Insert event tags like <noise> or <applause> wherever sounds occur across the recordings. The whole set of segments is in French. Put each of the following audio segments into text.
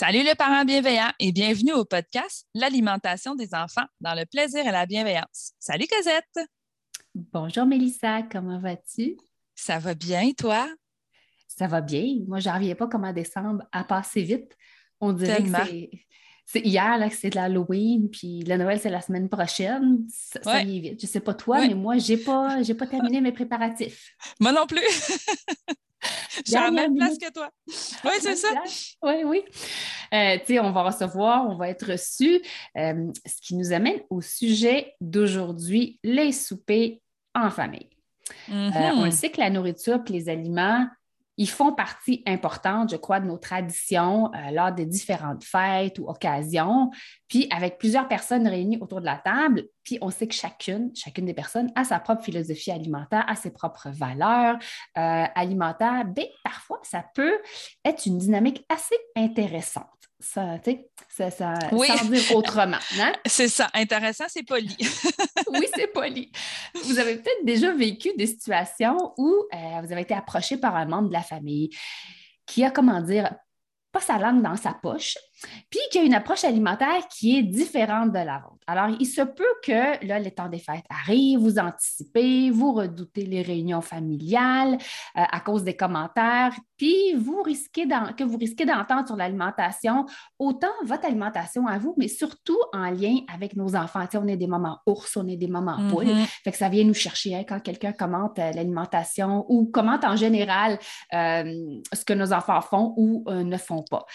Salut les parents bienveillants et bienvenue au podcast L'alimentation des enfants dans le plaisir et la bienveillance. Salut Cosette. Bonjour Mélissa, comment vas-tu? Ça va bien, toi? Ça va bien. Moi, je reviens pas comment décembre a passé vite. On dirait que c'est hier là, que c'est de l'Halloween, puis le Noël, c'est la semaine prochaine. Ça, y est vite. Je ne sais pas toi, mais moi, je n'ai pas, <laughs> pas terminé mes préparatifs. Moi non plus. <laughs> J'ai la même place que toi. Oui, c'est ça. Oui, oui. Euh, tu sais, on va recevoir, on va être reçu. Euh, ce qui nous amène au sujet d'aujourd'hui, les soupers en famille. Euh, on mm-hmm. sait que la nourriture et les aliments, ils font partie importante, je crois, de nos traditions euh, lors des différentes fêtes ou occasions. Puis avec plusieurs personnes réunies autour de la table, puis on sait que chacune, chacune des personnes a sa propre philosophie alimentaire, a ses propres valeurs euh, alimentaires. Bien, parfois, ça peut être une dynamique assez intéressante ça, tu sais, ça, sans dire autrement. Hein? <laughs> C'est ça. Intéressant, c'est poli. <laughs> oui, c'est poli. Vous avez peut-être déjà vécu des situations où euh, vous avez été approché par un membre de la famille qui a, comment dire, pas sa langue dans sa poche, puis qui a une approche alimentaire qui est différente de la vôtre. Alors, il se peut que là, le temps des fêtes arrive, vous anticipez, vous redoutez les réunions familiales euh, à cause des commentaires, puis vous risquez que vous risquez d'entendre sur l'alimentation, autant votre alimentation à vous, mais surtout en lien avec nos enfants. on est des mamans ours, on est des mamans mm-hmm. poules, fait que ça vient nous chercher hein, quand quelqu'un commente euh, l'alimentation ou commente en général euh, ce que nos enfants font ou ne font pas.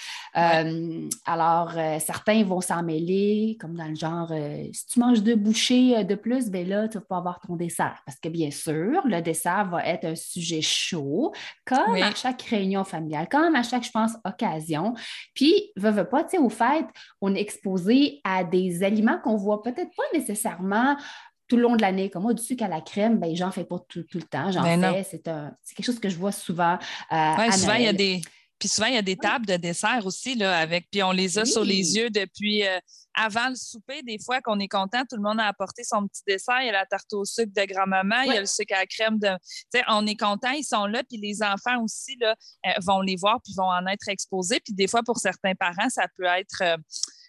Alors, euh, certains vont s'en mêler, comme dans le genre, euh, si tu manges deux bouchées euh, de plus, ben là, tu vas pas avoir ton dessert. Parce que bien sûr, le dessert va être un sujet chaud, comme à chaque réunion familiale, comme à chaque, je pense, occasion. Puis, veux, veux pas, tu sais, au fait, on est exposé à des aliments qu'on voit peut-être pas nécessairement tout le long de l'année. Comme moi, du sucre à la crème, ben, j'en fais pas tout, le temps. J'en ben fais. C'est, quelque chose que je vois souvent. oui, souvent, il y a des puis souvent, il y a des tables de dessert aussi, là, avec, puis on les a sur les yeux depuis euh, avant le souper. Des fois qu'on est content, tout le monde a apporté son petit dessert. Il y a la tarte au sucre de grand-maman, il y a le sucre à la crème de. Tu sais, on est content, ils sont là, puis les enfants aussi là, euh, vont les voir, puis vont en être exposés. Puis des fois, pour certains parents, ça peut être. Euh,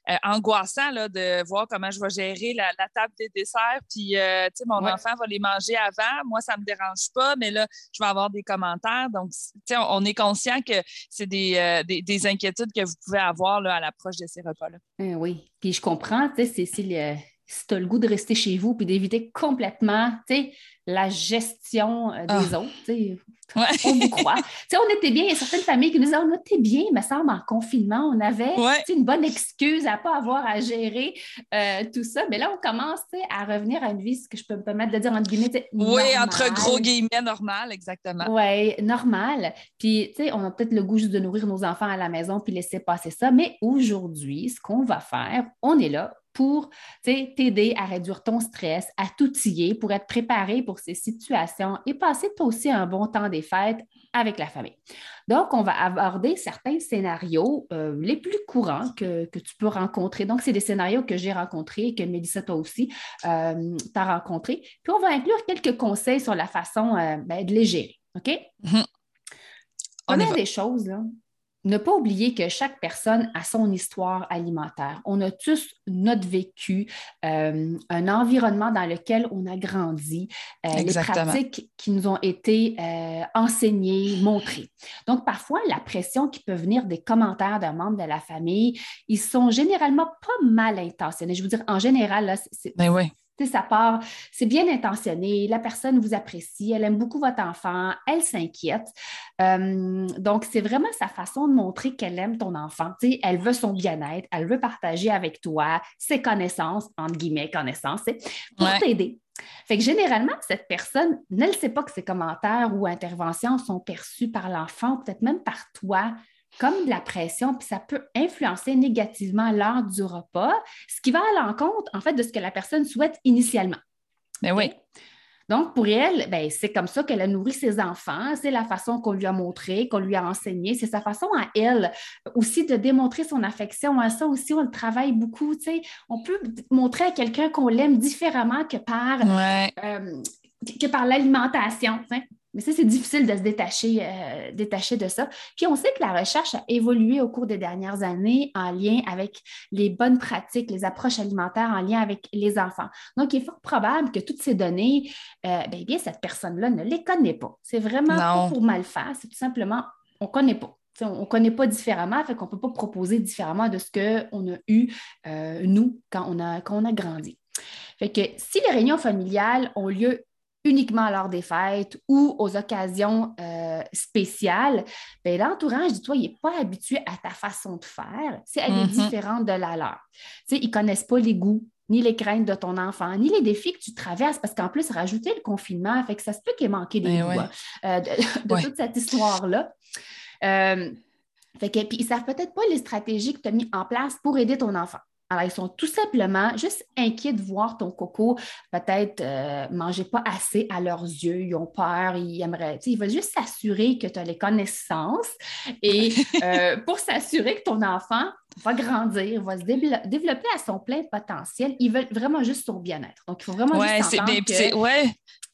euh, angoissant là, de voir comment je vais gérer la, table des desserts. Puis, euh, tu sais, mon enfant va les manger avant. Moi, ça ne me dérange pas, mais là, je vais avoir des commentaires. Donc, tu sais, on, est conscient que c'est des, euh, des, inquiétudes que vous pouvez avoir là, à l'approche de ces repas-là. oui. Puis, je comprends, tu sais, c'est le si tu as le goût de rester chez vous puis d'éviter complètement la gestion euh, des ah. autres. On vous croit. <laughs> on était bien, il y a certaines familles qui nous disaient On était bien, me semble, en confinement, on avait une bonne excuse à ne pas avoir à gérer euh, tout ça. Mais là, on commence à revenir à une vie, ce que je peux me permettre de dire entre guillemets. Oui, entre gros guillemets, normal, exactement. Oui, normal. Puis, on a peut-être le goût juste de nourrir nos enfants à la maison puis laisser passer ça. Mais aujourd'hui, ce qu'on va faire, on est là pour t'aider à réduire ton stress, à t'outiller pour être préparé pour ces situations et passer toi aussi un bon temps des fêtes avec la famille. Donc, on va aborder certains scénarios euh, les plus courants que, tu peux rencontrer. Donc, c'est des scénarios que j'ai rencontrés, que Mélissa, toi aussi, euh, t'as rencontrés. Puis, on va inclure quelques conseils sur la façon euh, ben, de les gérer. OK? Mm-hmm. On a des choses, là. Ne pas oublier que chaque personne a son histoire alimentaire. On a tous notre vécu, euh, un environnement dans lequel on a grandi, euh, les pratiques qui nous ont été euh, enseignées, montrées. Donc, parfois, la pression qui peut venir des commentaires d'un membre de la famille, ils sont généralement pas mal intentionnés. Je veux dire, en général, là, c'est, ben oui ça part, c'est bien intentionné, la personne vous apprécie, elle aime beaucoup votre enfant, elle s'inquiète. Euh, donc, c'est vraiment sa façon de montrer qu'elle aime ton enfant. elle veut son bien-être, elle veut partager avec toi ses connaissances, entre guillemets, connaissances, pour t'aider. Fait que généralement, cette personne ne sait pas que ses commentaires ou interventions sont perçus par l'enfant, peut-être même par toi comme de la pression, puis ça peut influencer négativement l'heure du repas, ce qui va à l'encontre, en fait, de ce que la personne souhaite initialement. Mais ben oui. Donc, pour elle, ben, c'est comme ça qu'elle a nourri ses enfants, c'est la façon qu'on lui a montré, qu'on lui a enseigné, c'est sa façon à elle aussi de démontrer son affection. À ça aussi, on le travaille beaucoup. On peut montrer à quelqu'un qu'on l'aime différemment que par, euh, que par l'alimentation. Mais ça, c'est difficile de se détacher, euh, détacher de ça. Puis on sait que la recherche a évolué au cours des dernières années en lien avec les bonnes pratiques, les approches alimentaires en lien avec les enfants. Donc, il est fort probable que toutes ces données, euh, ben, bien, cette personne-là ne les connaît pas. C'est vraiment pas pour mal faire, c'est tout simplement, on ne connaît pas. on ne connaît pas différemment, fait qu'on ne peut pas proposer différemment de ce qu'on a eu, euh, nous, quand on, a, quand on a grandi. Fait que si les réunions familiales ont lieu uniquement lors des fêtes ou aux occasions euh, spéciales, ben, l'entourage, dis-toi, il n'est pas habitué à ta façon de faire. Elle est mm-hmm. différente de la leur. ils ne connaissent pas les goûts, ni les craintes de ton enfant, ni les défis que tu traverses, parce qu'en plus, rajouter le confinement, fait que ça se peut qu'il ait manqué des goûts euh, de, <laughs> toute cette histoire-là. Euh, fait que, puis ils ne savent peut-être pas les stratégies que tu as mises en place pour aider ton enfant. Alors, ils sont tout simplement juste inquiets de voir ton coco peut-être euh, manger pas assez à leurs yeux. Ils ont peur, ils aimeraient, ils veulent juste s'assurer que tu as les connaissances et euh, pour s'assurer que ton enfant va grandir, va se développer à son plein potentiel. Ils veulent vraiment juste son bien-être. Donc, il faut vraiment juste que... Ouais,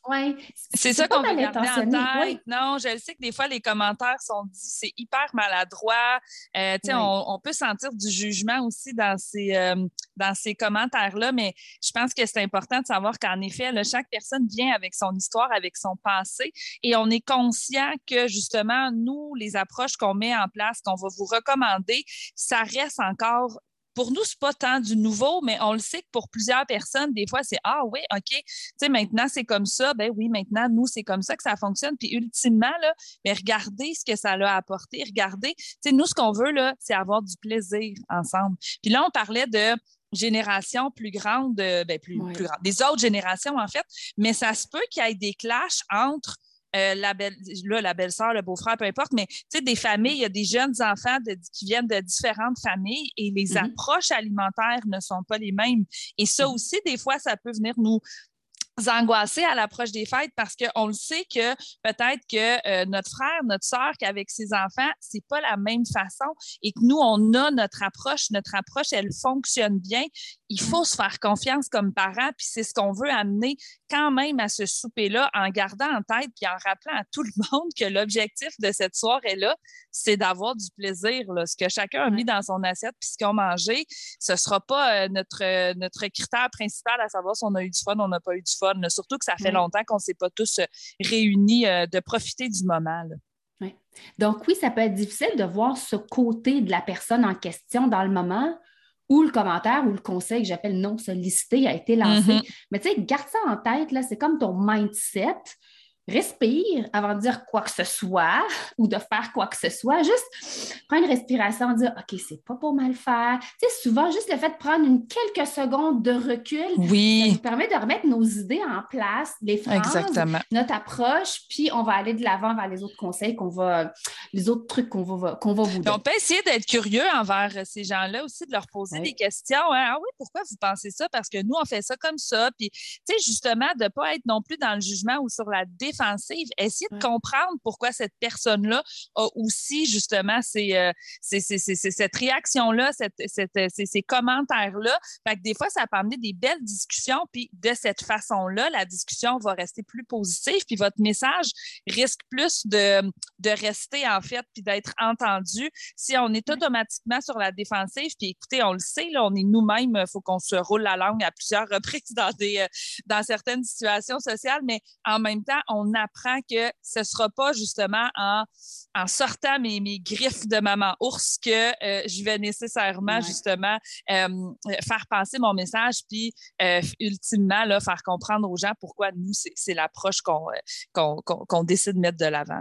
oui. C'est ça qu'on veut garder en tête. Non, je le sais que des fois, les commentaires sont dit, c'est hyper maladroit. Euh, on, on, peut sentir du jugement aussi dans ces, euh, dans ces commentaires-là, mais je pense que c'est important de savoir qu'en effet, chaque personne vient avec son histoire, avec son passé, et on est conscient que justement, nous, les approches qu'on met en place, qu'on va vous recommander, ça reste encore pour nous, c'est pas tant du nouveau, mais on le sait que pour plusieurs personnes, des fois, c'est Ah oui, OK, tu sais, maintenant c'est comme ça, ben oui, maintenant, nous, c'est comme ça que ça fonctionne. Puis ultimement, là, mais regardez ce que ça a apporté, regardez. Tu sais, nous, ce qu'on veut, là, c'est avoir du plaisir ensemble. Puis là, on parlait de générations plus grandes, ben, plus, plus grandes, des autres générations, en fait, mais ça se peut qu'il y ait des clashs entre euh, la belle, là, la belle-sœur, le beau-frère, peu importe, mais tu sais, des familles, il y a des jeunes enfants qui viennent de différentes familles et les mm-hmm. approches alimentaires ne sont pas les mêmes. Et ça mm-hmm. aussi, des fois, ça peut venir nous angoissés à l'approche des fêtes parce qu'on le sait que peut-être que euh, notre frère, notre soeur, qu'avec ses enfants, c'est pas la même façon et que nous, on a notre approche, notre approche, elle fonctionne bien. Il faut se faire confiance comme parents, puis c'est ce qu'on veut amener quand même à ce souper-là en gardant en tête puis en rappelant à tout le monde que l'objectif de cette soirée-là, c'est d'avoir du plaisir. Là. Ce que chacun a mis dans son assiette puis ce qu'on a mangé, ce sera pas euh, notre, euh, notre critère principal à savoir si on a eu du fun ou on n'a pas eu du fun. Surtout que ça fait longtemps qu'on ne s'est pas tous euh, réunis de profiter du moment. Donc oui, ça peut être difficile de voir ce côté de la personne en question dans le moment où le commentaire ou le conseil que j'appelle non sollicité a été lancé. Mm-hmm. Mais tu sais, garde ça en tête, là, c'est comme ton mindset respire avant de dire quoi que ce soit ou de faire quoi que ce soit. Juste prendre une respiration, dire OK, c'est pas pour mal faire. Tu sais, souvent, juste le fait de prendre une quelques secondes de recul, oui. ça nous permet de remettre nos idées en place, les phrases, notre approche, puis on va aller de l'avant vers les autres conseils qu'on va, les autres trucs qu'on va, qu'on va vous donner. On peut essayer d'être curieux envers ces gens-là aussi, de leur poser des questions. Hein. Ah oui, pourquoi vous pensez ça? Parce que nous, on fait ça comme ça. Puis, tu sais, justement, de ne pas être non plus dans le jugement ou sur la défense défensive, essayez de comprendre pourquoi cette personne-là a aussi justement ces, euh, cette réaction-là, ces, commentaires-là. Fait que des fois, ça peut amener des belles discussions, puis de cette façon-là, la discussion va rester plus positive, puis votre message risque plus de, de rester en fait, puis d'être entendu. Si on est automatiquement sur la défensive, puis écoutez, on le sait, là, on est nous-mêmes, il faut qu'on se roule la langue à plusieurs reprises <laughs> dans, des, euh, dans certaines situations sociales, mais en même temps, on apprend que ce ne sera pas justement en, en sortant mes, mes, griffes de maman ours que euh, je vais nécessairement justement euh, faire passer mon message, puis ultimement là, faire comprendre aux gens pourquoi nous, c'est l'approche qu'on décide de mettre de l'avant.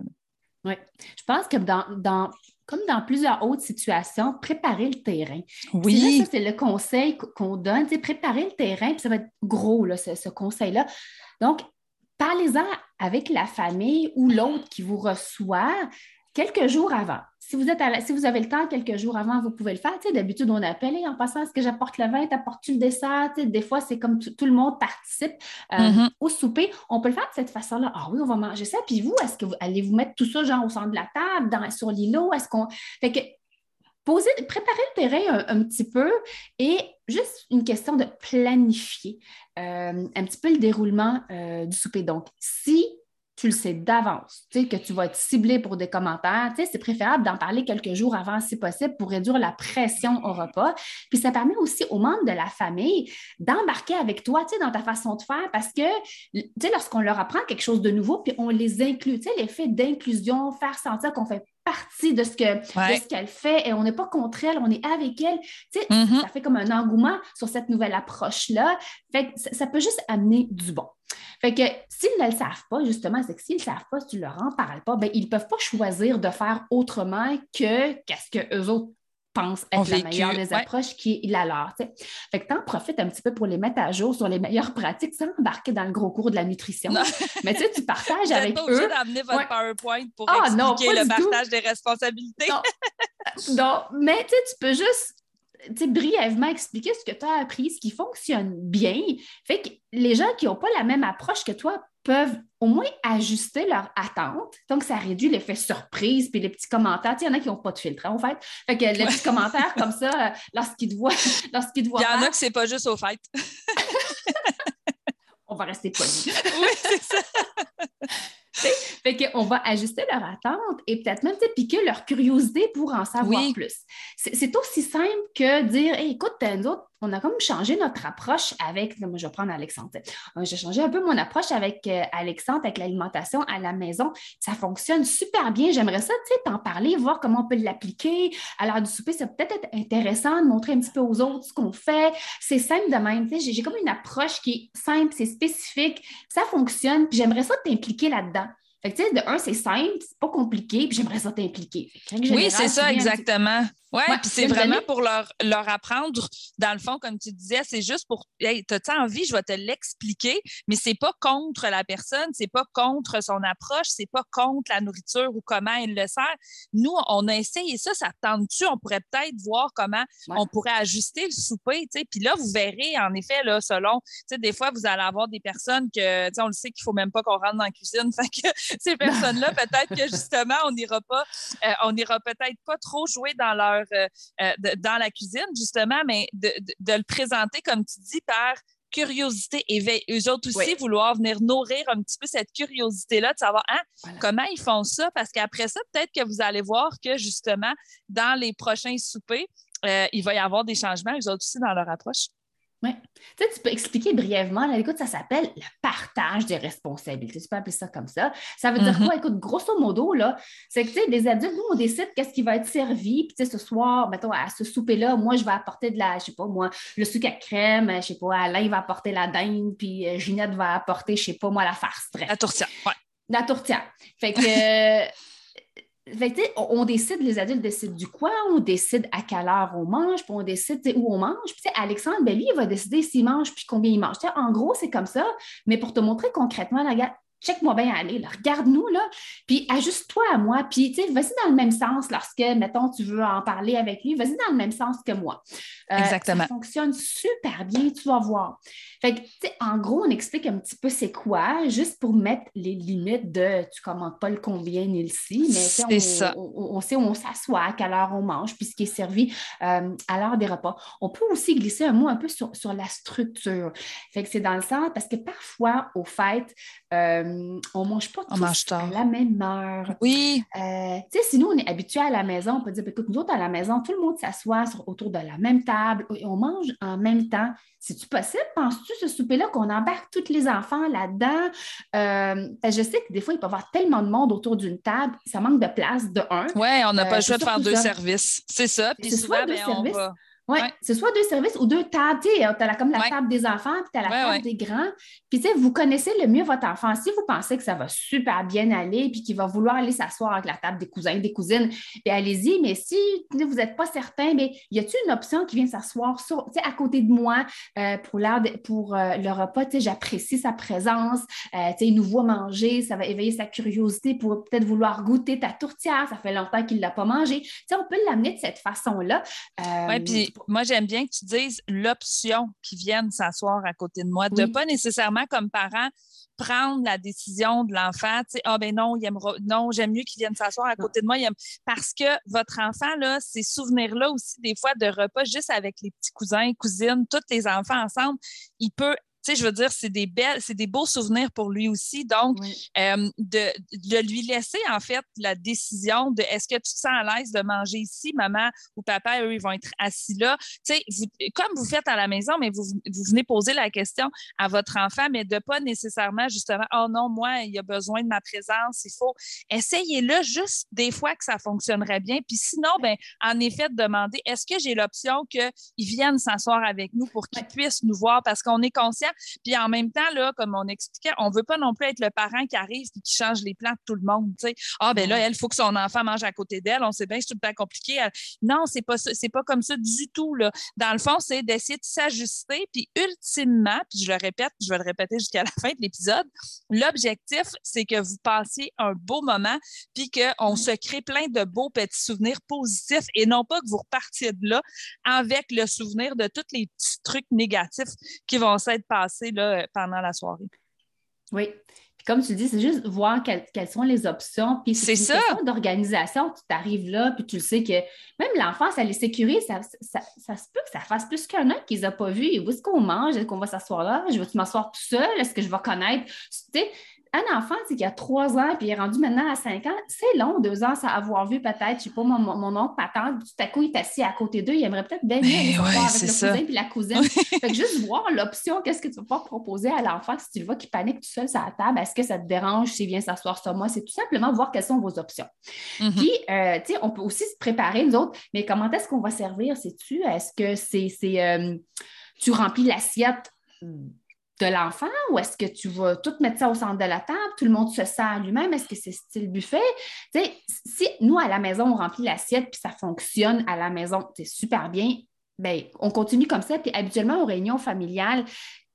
Oui. Je pense que dans, dans, comme dans plusieurs autres situations, préparer le terrain. Oui. c'est le conseil qu'on donne, préparer le terrain, puis ça va être gros, là, ce, ce conseil-là. Donc, parlez-en avec la famille ou l'autre qui vous reçoit quelques jours avant. Si vous, êtes si vous avez le temps quelques jours avant, vous pouvez le faire. D'habitude, on appelle en passant, est-ce que j'apporte le vin, t'apportes-tu le dessert? des fois, c'est comme tout le monde participe euh, mm-hmm. au souper. On peut le faire de cette façon-là. Ah oui, on va manger ça. Puis vous, est-ce que vous allez vous mettre tout ça genre au centre de la table, dans, sur l'îlot? Est-ce qu'on. Fait que poser, préparer le terrain un, petit peu et juste une question de planifier euh, un petit peu le déroulement euh, du souper. Donc, si tu le sais d'avance, tu sais, que tu vas être ciblé pour des commentaires, tu sais, c'est préférable d'en parler quelques jours avant si possible pour réduire la pression au repas. Puis ça permet aussi aux membres de la famille d'embarquer avec toi, tu sais, dans ta façon de faire parce que, tu sais, lorsqu'on leur apprend quelque chose de nouveau, puis on les inclut, tu sais, l'effet d'inclusion, faire sentir qu'on fait partie de ce que qu'elle fait et on n'est pas contre elle, on est avec elle. Tu sais, mm-hmm. ça fait comme un engouement sur cette nouvelle approche-là. Fait que ça peut juste amener du bon. Fait que s'ils ne le savent pas, justement, c'est que s'ils ne savent pas, si tu leur en parles pas, ben, ils ne peuvent pas choisir de faire autrement que qu'est-ce qu'eux autres pensent être la meilleure des approches qui est la leur. Fait que tu en profites un petit peu pour les mettre à jour sur les meilleures pratiques sans embarquer dans le gros cours de la nutrition. <laughs> Mais tu sais, tu partages avec pas eux. d'amener votre PowerPoint pour ah, expliquer le partage des responsabilités. Non. <laughs> non. mais tu peux juste brièvement expliquer ce que tu as appris, ce qui fonctionne bien. Fait que les gens qui n'ont pas la même approche que toi peuvent au moins ajuster leur attente. Donc, ça réduit l'effet surprise puis les petits commentaires. Il y en a qui n'ont pas de filtre, en fait. Fait que les petits commentaires comme ça, euh, lorsqu'ils te voient. <laughs> Lorsqu'ils te voient Il y en a que c'est pas juste au fait. <laughs> On va rester polis. <laughs> oui, c'est ça. Fait qu'on va ajuster leur attente et peut-être même piquer leur curiosité pour en savoir plus. C'est aussi simple que dire écoute, nous autres, on a comme changé notre approche avec, moi je vais prendre Alexandre. Euh, j'ai changé un peu mon approche avec euh, Alexandre, avec l'alimentation à la maison. Ça fonctionne super bien. J'aimerais ça, tu sais, t'en parler, voir comment on peut l'appliquer. À l'heure du souper, ça peut être intéressant de montrer un petit peu aux autres ce qu'on fait. C'est simple de même. J'ai comme une approche qui est simple, c'est spécifique, ça fonctionne. J'aimerais ça t'impliquer là-dedans. Fait que, tu sais, de un, c'est simple, c'est pas compliqué, puis j'aimerais ça t'impliquer. Oui, c'est ça, exactement. Oui, ouais, puis c'est vraiment pour leur, leur apprendre, dans le fond, comme tu disais, c'est juste pour, hey, as-tu envie, je vais te l'expliquer, mais c'est pas contre la personne, c'est pas contre son approche, c'est pas contre la nourriture ou comment elle le sert. Nous, on a essayé ça, ça tente-tu? On pourrait peut-être voir comment on pourrait ajuster le souper, tu sais. Puis là, vous verrez, en effet, là, selon, tu sais, des fois, vous allez avoir des personnes que, tu sais, on le sait qu'il faut même pas qu'on rentre dans la cuisine. <laughs> Fait que <laughs> ces personnes-là, peut-être que justement, on n'ira pas, euh, on n'ira peut-être pas trop jouer dans leur euh, euh, dans la cuisine, justement, mais de, le présenter, comme tu dis, par curiosité et eux autres aussi vouloir venir nourrir un petit peu cette curiosité-là de savoir hein, comment ils font ça? Parce qu'après ça, peut-être que vous allez voir que justement, dans les prochains soupers, euh, il va y avoir des changements, eux autres aussi, dans leur approche. Oui. Tu, sais, tu peux expliquer brièvement, là, écoute, ça s'appelle le partage des responsabilités. Tu peux appeler ça comme ça. Ça veut dire mm-hmm. quoi? Écoute, grosso modo, là, c'est que, tu sais, les adultes, nous, on décide qu'est-ce qui va être servi. Puis, tu sais, ce soir, mettons, à ce souper-là, moi, je vais apporter de la, je sais pas, moi, le sucre à crème, je sais pas, Alain va apporter la dinde, puis euh, Ginette va apporter, je sais pas, moi, la farce. La tourtière, ouais. La tourtière. Fait que. On, décide, les adultes décident du quoi, on décide à quelle heure on mange, puis on décide où on mange. Puis Alexandre, ben, lui, il va décider s'il mange puis combien il mange. en gros, c'est comme ça, mais pour te montrer concrètement, regarde, check-moi bien aller, regarde-nous, là, puis ajuste-toi à moi, puis, tu sais, vas-y dans le même sens lorsque, mettons, tu veux en parler avec lui, vas-y dans le même sens que moi. Euh, Exactement. Ça fonctionne super bien, tu vas voir. Fait que, tu sais, en gros, on explique un petit peu c'est quoi, juste pour mettre les limites de tu commandes pas le combien ni le si, mais on, On, on, sait où on s'assoit, à quelle heure on mange, puis ce qui est servi euh, à l'heure des repas. On peut aussi glisser un mot un peu sur, sur la structure. Fait que c'est dans le sens, parce que parfois, au fait, euh, on mange pas tous à la même heure. Oui. Euh, tu sais, si nous, on est habitué à la maison, on peut dire, écoute, nous autres, à la maison, tout le monde s'assoit autour de la même table et on mange en même temps. C'est-tu possible, penses-tu, ce souper-là, qu'on embarque tous les enfants là-dedans? Euh, je sais que des fois, il peut y avoir tellement de monde autour d'une table, ça manque de place, de un. Oui, on n'a pas le choix de faire deux services. C'est ça. Puis souvent, ben, on va oui, c'est soit deux services ou deux tables. Tu as comme la table des enfants, puis tu as la table des grands. Puis, tu sais, vous connaissez le mieux votre enfant. Si vous pensez que ça va super bien aller, puis qu'il va vouloir aller s'asseoir avec la table des cousins, des cousines, puis allez-y. Mais si vous n'êtes pas certain, mais y a-t-il une option qui vient s'asseoir à côté de moi euh, pour, pour euh, le repas? Tu sais, j'apprécie sa présence. Euh, tu sais, il nous voit manger, ça va éveiller sa curiosité pour peut-être vouloir goûter ta tourtière. Ça fait longtemps qu'il ne l'a pas mangé. Tu sais, on peut l'amener de cette façon-là. oui, puis moi, j'aime bien que tu dises l'option qui vienne s'asseoir à côté de moi, de pas nécessairement comme parent prendre la décision de l'enfant, tu sais, ah ben non, il non, j'aime mieux qu'il vienne s'asseoir à côté de moi, parce que votre enfant, là, ces souvenirs-là aussi, des fois, de repas juste avec les petits cousins, cousines, tous les enfants ensemble, il peut sais, je veux dire, c'est des belles, c'est des beaux souvenirs pour lui aussi. Donc, euh, de, de, lui laisser, en fait, la décision de est-ce que tu te sens à l'aise de manger ici, maman ou papa, eux, ils vont être assis là. Tu sais, comme vous faites à la maison, mais vous, vous venez poser la question à votre enfant, mais de pas nécessairement, justement, oh non, moi, il a besoin de ma présence, il faut. Essayez-le juste des fois que ça fonctionnerait bien. Puis sinon, ben, en effet, de demander est-ce que j'ai l'option qu'ils viennent s'asseoir avec nous pour qu'ils puissent nous voir? Parce qu'on est conscient puis en même temps, là, comme on expliquait, on ne veut pas non plus être le parent qui arrive et qui change les plans de tout le monde. Ah, ben là, elle, il faut que son enfant mange à côté d'elle. On sait bien que c'est tout le temps compliqué. Non, c'est pas c'est pas comme ça du tout. Là. Dans le fond, c'est d'essayer de s'ajuster. Puis ultimement, puis je le répète, je vais le répéter jusqu'à la <laughs> fin de l'épisode, l'objectif, c'est que vous passiez un beau moment, puis qu'on se crée plein de beaux petits souvenirs positifs et non pas que vous repartiez de là avec le souvenir de tous les petits trucs négatifs qui vont s'être passés là, pendant la soirée. Oui. Puis comme tu dis, c'est juste voir quelles, sont les options. Puis c'est ça. d'organisation. Tu t'arrives là, puis tu le sais que même l'enfant, ça les sécurise. Ça, ça, se peut que ça fasse plus qu'un an qu'ils n'ont pas vu. Où est-ce qu'on mange? Est-ce qu'on va s'asseoir là? Je vais m'asseoir tout seul? Est-ce que je vais connaître? Tu sais, un enfant, c'est qu'il a trois ans, puis il est rendu maintenant à cinq ans, c'est long, deux ans, ça avoir vu peut-être, je sais pas, mon, mon oncle, ma tante, tout à coup, il est assis à côté d'eux, il aimerait peut-être bien mieux ben avec le cousin puis la cousine. fait que juste voir l'option, qu'est-ce que tu vas pouvoir proposer à l'enfant si tu le vois qui panique tout seul sur la table, est-ce que ça te dérange s'il vient s'asseoir sur moi? C'est tout simplement voir quelles sont vos options. Mm-hmm. Puis, euh, tu sais, on peut aussi se préparer, nous autres, mais comment est-ce qu'on va servir, sais-tu? Est-ce que c'est, euh, tu remplis l'assiette de l'enfant ou est-ce que tu vas tout mettre ça au centre de la table, tout le monde se sert lui-même, est-ce que c'est style buffet? si nous, à la maison, on remplit l'assiette puis ça fonctionne à la maison, c'est super bien, bien, on continue comme ça. Puis habituellement, aux réunions familiales,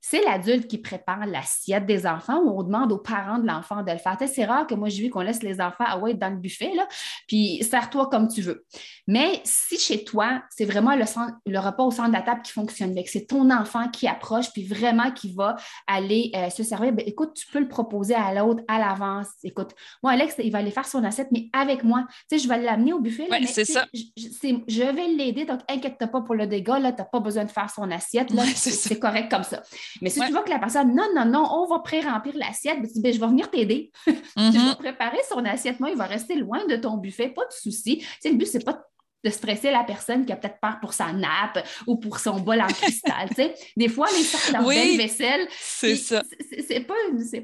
c'est l'adulte qui prépare l'assiette des enfants ou on demande aux parents de l'enfant de le faire. C'est rare que moi, j'ai vu qu'on laisse les enfants à ouais, dans le buffet, là, puis sers-toi comme tu veux. Mais si chez toi, c'est vraiment le, le, repas au centre de la table qui fonctionne bien, que c'est ton enfant qui approche, puis vraiment qui va aller euh, se servir, bien, écoute, tu peux le proposer à l'autre à l'avance. Écoute, moi, Alex, il va aller faire son assiette, mais avec moi. Tu sais, je vais l'amener au buffet. Oui, c'est ça. Je, je, vais l'aider, donc inquiète-toi pas pour le dégât, tu n'as pas besoin de faire son assiette. c'est correct comme ça. Mais si tu vois que la personne, non, non, non, on va pré-remplir l'assiette, ben, ben, je vais venir t'aider. <laughs> je vais mhm. préparer son assiette. Moi, il va rester loin de ton buffet, pas de souci. Tu le but, c'est pas de stresser la personne qui a peut-être peur pour sa nappe ou pour son bol en cristal. Des fois, les sortent dans oui, vaisselle. C'est ça. C'est pas,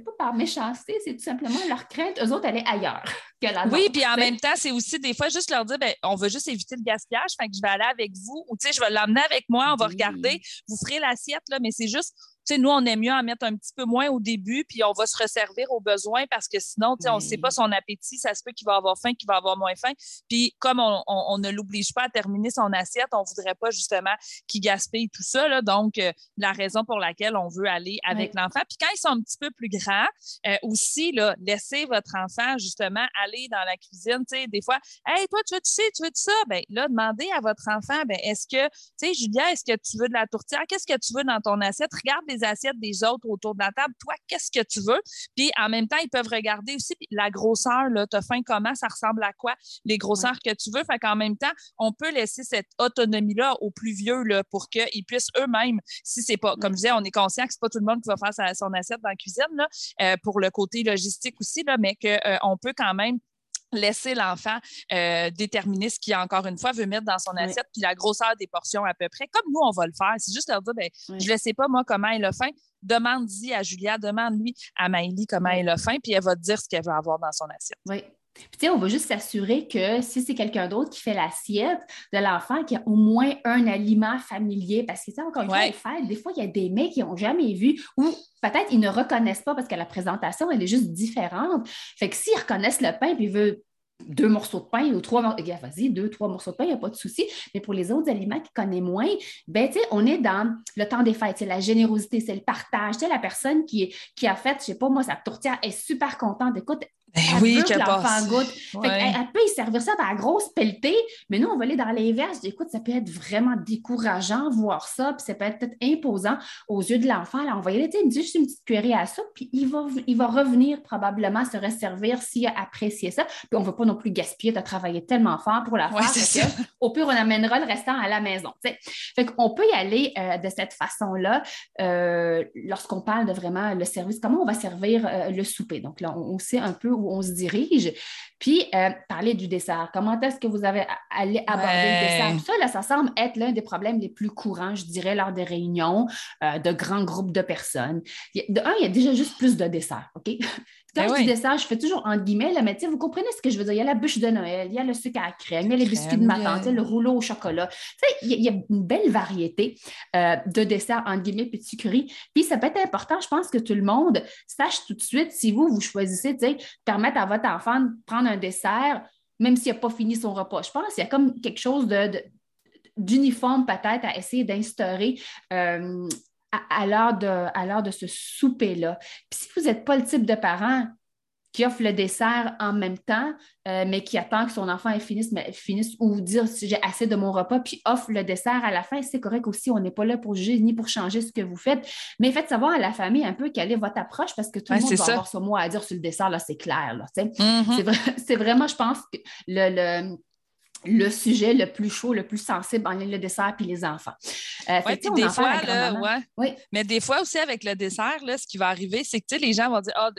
pas par méchanceté, c'est tout simplement leur crainte. Eux autres, aller ailleurs <laughs> que la Oui, puis en même temps, c'est aussi des fois juste leur dire ben, on veut juste éviter le gaspillage, fait que je vais aller avec vous ou je vais l'emmener avec moi, on va regarder, vous ferez l'assiette, mais c'est juste sais, nous, on aime mieux en mettre un petit peu moins au début, puis on va se resservir aux besoins parce que sinon, tu on ne sait pas son appétit, ça se peut qu'il va avoir faim, qu'il va avoir moins faim. Puis comme on, ne l'oblige pas à terminer son assiette, on ne voudrait pas justement qu'il gaspille tout ça. Là, donc, euh, la raison pour laquelle on veut aller avec l'enfant. Puis quand ils sont un petit peu plus grands, euh, aussi, là, laissez votre enfant justement aller dans la cuisine. Tu des fois, hey, toi, tu veux, tu sais, tu veux ça? Bien, là, demandez à votre enfant, ben, est-ce que, tu sais, Julia, est-ce que tu veux de la tourtière? Qu'est-ce que tu veux dans ton assiette? Regarde les assiettes des autres autour de la table. Toi, qu'est-ce que tu veux? Puis en même temps, ils peuvent regarder aussi la grosseur, tu as faim comment, ça ressemble à quoi, les grosseurs que tu veux. Fait qu'en même temps, on peut laisser cette autonomie-là aux plus vieux là, pour qu'ils puissent eux-mêmes, si c'est pas, comme je disais, on est conscient que c'est pas tout le monde qui va faire son assiette dans la cuisine, là, euh, pour le côté logistique aussi, là, mais qu'on euh, peut quand même laisser l'enfant euh, déterminer ce qu'il, encore une fois, veut mettre dans son assiette, puis la grosseur des portions à peu près, comme nous, on va le faire. C'est juste leur dire, ben, je ne sais pas, moi, comment elle a faim. Demande-y à Julia, demande-lui à Maëlie comment elle a faim, puis elle va te dire ce qu'elle veut avoir dans son assiette. Oui. Puis, on va juste s'assurer que si c'est quelqu'un d'autre qui fait l'assiette de l'enfant, qu'il y a au moins un aliment familier. Parce que, ça, encore une fois, des fois, il y a des mecs qui n'ont jamais vu ou peut-être ils ne reconnaissent pas parce que la présentation, elle est juste différente. Fait que s'ils reconnaissent le pain puis ils veulent deux morceaux de pain ou trois morceaux, vas-y, deux, trois morceaux de pain, il n'y a pas de souci. Mais pour les autres aliments qui connaissent moins, ben, on est dans le temps des fêtes, c'est la générosité, c'est le partage. Tu la personne qui, qui a fait, je sais pas, moi, sa tourtière est super contente. Écoute, ben oui, que l'enfant goûte. elle, peut y servir ça dans la grosse pelletée, mais nous, on va aller dans l'inverse. Écoute, ça peut être vraiment décourageant voir ça, puis ça peut être peut-être imposant aux yeux de l'enfant. on va y aller, tu juste une petite cuillerée à ça, puis il va, il va revenir probablement se resservir s'il a apprécié ça. Puis on ne va pas non plus gaspiller, de travailler tellement fort pour la faire. au pire, on amènera le restant à la maison. Fait qu'on peut y aller euh, de cette façon-là euh, lorsqu'on parle de vraiment le service, comment on va servir euh, le souper. Donc là, on, on sait un peu où on se dirige. Puis, euh, parler du dessert. Comment est-ce que vous avez allé aborder le dessert? Ça, là, ça semble être l'un des problèmes les plus courants, je dirais, lors des réunions euh, de grands groupes de personnes. de un, il y a déjà juste plus de dessert, OK? <laughs> Quand ben je dis dessert, je fais toujours entre guillemets, là, mais vous comprenez ce que je veux dire. Il y a la bûche de Noël, il y a le sucre à crème, il y a les biscuits de ma tante, le rouleau au chocolat. Il y, a, il y, a une belle variété euh, de desserts, entre guillemets, puis de sucreries. Puis ça peut être important, je pense, que tout le monde sache tout de suite si vous, vous choisissez, de permettre à votre enfant de prendre un dessert, même s'il n'a pas fini son repas. Je pense qu'il y a comme quelque chose d'uniforme peut-être à essayer d'instaurer euh, à, l'heure de, de ce souper-là. Puis si vous n'êtes pas le type de parent qui offre le dessert en même temps, euh, mais qui attend que son enfant finisse, mais finisse ou dire si j'ai assez de mon repas, puis offre le dessert à la fin, c'est correct aussi. On n'est pas là pour juger ni pour changer ce que vous faites, mais faites savoir à la famille un peu quelle est votre approche parce que tout le monde va avoir son mot à dire sur le dessert, là, c'est clair. Mm-hmm. <laughs> C'est vraiment, je pense, que le le sujet le plus chaud, le plus sensible en le dessert puis les enfants. Euh, des fois, ouais. Mais des fois aussi avec le dessert, là, ce qui va arriver, c'est que les gens vont dire Ah,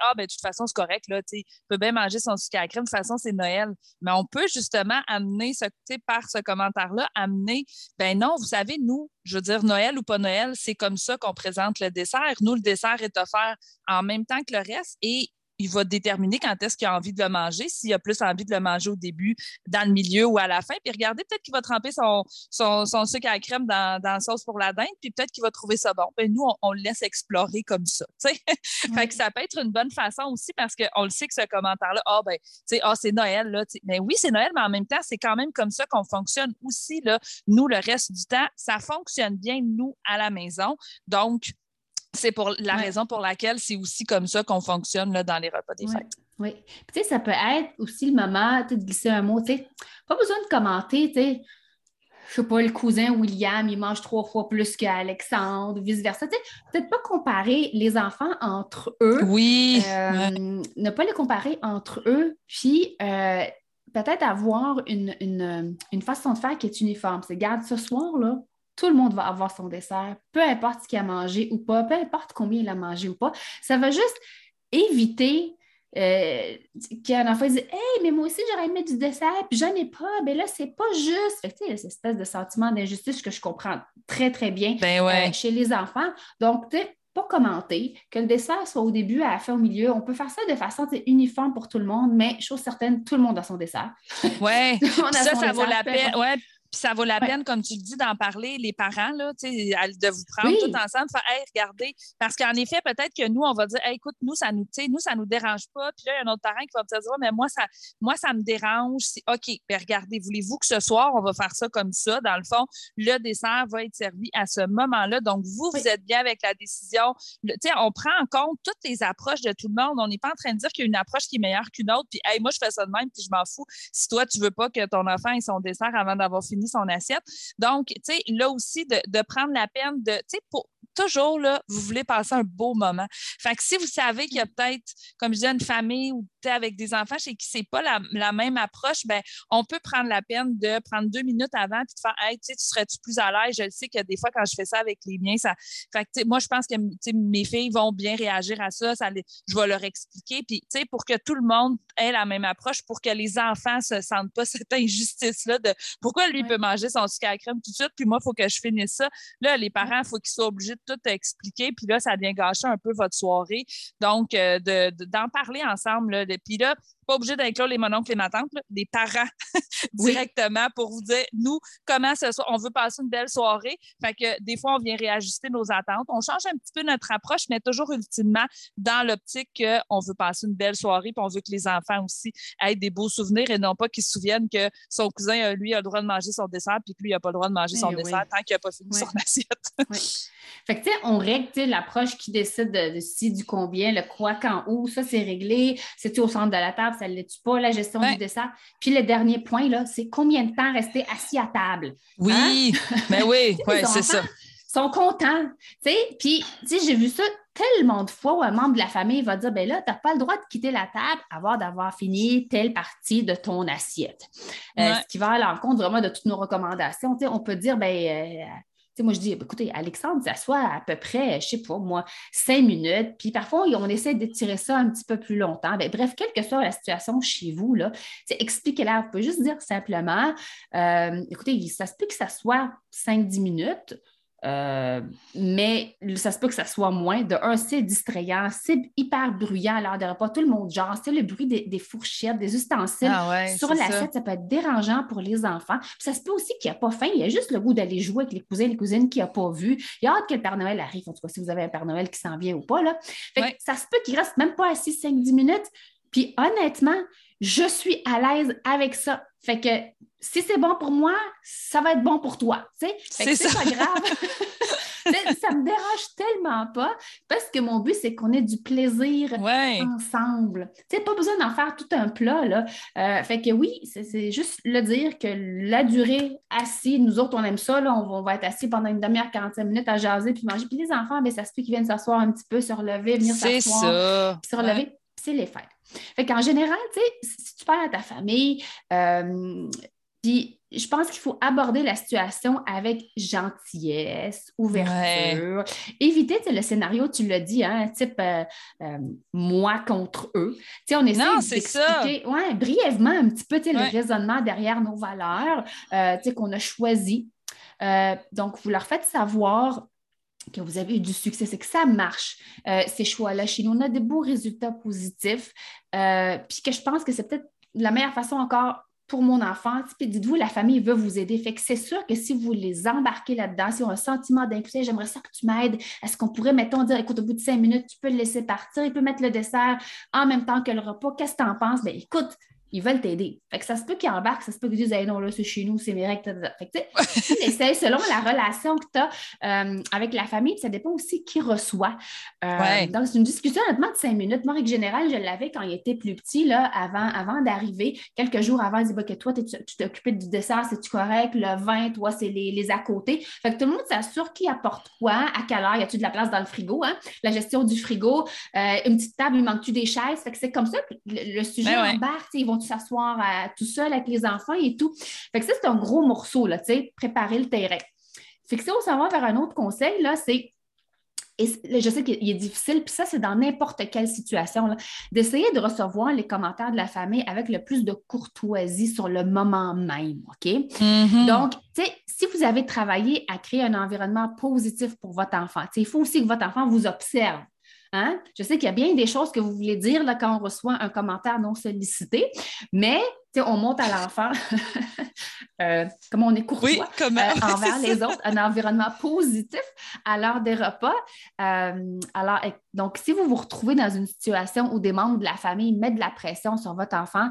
ah ben, de toute façon, c'est correct, là, il peut bien manger son sucre à crème, de toute façon, c'est Noël. Mais on peut justement amener ce, par ce commentaire-là, amener ben non, vous savez, nous, je veux dire, Noël ou pas Noël, c'est comme ça qu'on présente le dessert. Nous, le dessert est offert en même temps que le reste et il va déterminer quand est-ce qu'il a envie de le manger, s'il a plus envie de le manger au début, dans le milieu ou à la fin. Puis regardez, peut-être qu'il va tremper son, son, sucre à la crème dans, dans la sauce pour la dinde, puis peut-être qu'il va trouver ça bon. Puis nous, on, le laisse explorer comme ça. <laughs> fait que ça peut être une bonne façon aussi parce qu'on le sait que ce commentaire-là, ah ben, ah, c'est Noël, là. Mais oui, c'est Noël, mais en même temps, c'est quand même comme ça qu'on fonctionne aussi, là. Nous, le reste du temps, ça fonctionne bien, nous, à la maison. Donc, c'est pour la raison pour laquelle c'est aussi comme ça qu'on fonctionne là, dans les repas des fêtes. Oui. tu sais, ça peut être aussi le moment de glisser un mot. Tu sais, pas besoin de commenter. Tu sais, je sais pas, le cousin William, il mange trois fois plus qu'Alexandre, vice-versa. Peut-être pas comparer les enfants entre eux. Oui. Euh, ne pas les comparer entre eux. Puis, euh, peut-être avoir une, une, une, façon de faire qui est uniforme. C'est, garde ce soir, là, tout le monde va avoir son dessert, peu importe ce qu'il a mangé ou pas, peu importe combien il a mangé ou pas. Ça va juste éviter euh, qu'un enfant dise Hey, mais moi aussi, j'aurais aimé du dessert, puis j'en ai pas. Mais là, c'est pas juste. Fait que, cette espèce de sentiment d'injustice que je comprends très, très bien ben euh, chez les enfants. Donc, tu pas commenter, que le dessert soit au début, à la fin, au milieu. On peut faire ça de façon uniforme pour tout le monde, mais chose certaine, tout le monde a son dessert. Oui, <laughs> ça, ça vaut la peine. Ouais, Puis ça vaut la peine, comme tu le dis, d'en parler, les parents, là, de vous prendre tout ensemble, faire Hey, regardez. Parce qu'en effet, peut-être que nous, on va dire écoute, nous, ça nous, nous, ça nous dérange pas. Puis là, il y a un autre parent qui va me dire mais moi, ça, moi, ça me dérange. OK, bien, regardez, voulez-vous que ce soir, on va faire ça comme ça? Dans le fond, le dessert va être servi à ce moment-là. Donc, vous, vous êtes bien avec la décision. sais, on prend en compte toutes les approches de tout le monde. On n'est pas en train de dire qu'il y a une approche qui est meilleure qu'une autre. Puis, hey, moi, je fais ça de même, puis je m'en fous. Si toi, tu veux pas que ton enfant ait son dessert avant d'avoir fini son assiette. Donc, tu sais, là aussi, de, de, prendre la peine de, tu sais, pour, toujours, là, vous voulez passer un beau moment. Fait que si vous savez qu'il y a peut-être, comme je disais, une famille ou avec des enfants chez qui c'est pas la, même approche, ben on peut prendre la peine de prendre deux minutes avant et de faire Hey, tu serais-tu plus à l'aise? Je sais que des fois, quand je fais ça avec les miens, ça. Fait que, moi, je pense que mes filles vont bien réagir à ça. ça je vais leur expliquer. Puis, pour que tout le monde ait la même approche, pour que les enfants se sentent pas <laughs> cette injustice-là de pourquoi lui peut manger son sucre à crème tout de suite, puis moi, il faut que je finisse ça. Là, les parents, il faut qu'ils soient obligés de tout expliquer, puis là, ça vient gâcher un peu votre soirée. Donc, euh, d'en parler ensemble, là, puis là, pas obligé d'inclure les mononcles et ma tante, les parents <laughs> directement pour vous dire, nous, comment ce soir, on veut passer une belle soirée. Fait que des fois, on vient réajuster nos attentes. On change un petit peu notre approche, mais toujours ultimement dans l'optique qu'on veut passer une belle soirée, puis on veut que les enfants aussi aient des beaux souvenirs et non pas qu'ils se souviennent que son cousin, lui, a le droit de manger son dessert, puis que lui, il n'a pas le droit de manger son eh dessert tant qu'il n'a pas fini son <laughs> assiette. Fait que, tu sais, on règle l'approche qui décide de, si, du combien, le quoi, quand, où. Ça, c'est réglé. C'est-tu au centre de la table? Ça ne l'est-tu pas? La gestion du dessert? Puis le dernier point, là, c'est combien de temps rester assis à table? Oui, hein? ben oui, <laughs> ouais, c'est ça. sont contents. Tu sais, puis, j'ai vu ça tellement de fois où un membre de la famille va dire ben là, tu n'as pas le droit de quitter la table avant d'avoir fini telle partie de ton assiette. Euh, ce qui va à l'encontre vraiment de toutes nos recommandations. Tu sais, on peut dire ben euh, moi, je dis, écoutez, Alexandre s'assoit à peu près, je ne sais pas, moi, cinq minutes. Puis parfois, on essaie d'étirer ça un petit peu plus longtemps. Ben, bref, quelle que soit la situation chez vous, expliquez-la. Vous pouvez juste dire simplement, euh, écoutez, ça se peut que ça soit 5-10 minutes. Euh, mais ça se peut que ça soit moins. De un, c'est distrayant, c'est hyper bruyant à l'heure de repas. Tout le monde genre, c'est le bruit des, fourchettes, des ustensiles ah sur l'assiette. Ça. ça peut être dérangeant pour les enfants. Puis ça se peut aussi qu'il n'y a pas faim. Il y a juste le goût d'aller jouer avec les cousins et les cousines qu'il n'a pas vu. Il y a hâte que le Père Noël arrive. En tout cas, si vous avez un Père Noël qui s'en vient ou pas. Là. ça se peut qu'il reste même pas assis 5-10 minutes. Puis honnêtement, je suis à l'aise avec ça. Fait que si c'est bon pour moi, ça va être bon pour toi. C'est pas grave. <laughs> <laughs> ça me dérange tellement pas parce que mon but, c'est qu'on ait du plaisir ensemble. Tu pas besoin d'en faire tout un plat. Là. Euh, fait que oui, c'est juste le dire que la durée assis, nous autres, on aime ça. Là, on, va, être assis pendant une demi-heure, 45 minutes à jaser puis manger. Puis les enfants, bien, ça se peut qu'ils viennent s'asseoir un petit peu, se relever, venir s'asseoir. Se relever, c'est les fêtes. Fait qu'en général, tu sais, si tu parles à ta famille, euh, puis je pense qu'il faut aborder la situation avec gentillesse, ouverture. Éviter le scénario, tu l'as dit, hein, type euh, euh, moi contre eux. sais, on essaie d'expliquer ouais, brièvement un petit peu le raisonnement derrière nos valeurs euh, qu'on a choisi. donc, vous leur faites savoir que vous avez eu du succès, c'est que ça marche, ces choix-là chez nous. On a des beaux résultats positifs. puis que je pense que c'est peut-être la meilleure façon encore pour mon enfant. Puis dites-vous, la famille veut vous aider. Fait que c'est sûr que si vous les embarquez là-dedans, si on a un sentiment d'inclusion, j'aimerais ça que tu m'aides. Est-ce qu'on pourrait, mettons, dire, écoute, au bout de cinq minutes, tu peux le laisser partir, il peut mettre le dessert en même temps que le repas. Qu'est-ce que tu en penses? Bien, écoute, ils veulent t'aider. Fait que ça se peut qu'ils embarquent, ça se peut qu'ils disent non, là, c'est chez nous, c'est mes règles. Fait que, tu <laughs> selon la relation que tu as euh, avec la famille, ça dépend aussi qui reçoit. Euh, donc, c'est une discussion honnêtement de cinq minutes. Moi, règle générale, je l'avais quand il était plus petit, là, avant, avant d'arriver. Quelques jours avant, il dit bah, que toi, tu t'es occupé du dessert, c'est-tu correct? Le vin, toi, c'est les, à côté. Fait que tout le monde s'assure qui apporte quoi, à quelle heure, y a-tu de la place dans le frigo, hein? La gestion du frigo, euh, une petite table, il manque-tu des chaises? Fait que c'est comme ça que le, sujet ben embarque, ils vont s'asseoir tout seul avec les enfants et tout. Fait que ça, c'est un gros morceau, là, tu sais, préparer le terrain. Fait que si on s'en va vers un autre conseil, là, c'est et je sais qu'il est difficile, puis ça, c'est dans n'importe quelle situation, d'essayer de recevoir les commentaires de la famille avec le plus de courtoisie sur le moment même, OK? Mm-hmm. Donc, tu sais, si vous avez travaillé à créer un environnement positif pour votre enfant, il faut aussi que votre enfant vous observe. Hein? Je sais qu'il y a bien des choses que vous voulez dire là, quand on reçoit un commentaire non sollicité, mais on monte à l'enfant, <laughs> euh, comme on est courtois euh, <laughs> envers les autres, un environnement positif à l'heure des repas. Euh, alors, donc, si vous vous retrouvez dans une situation où des membres de la famille mettent de la pression sur votre enfant,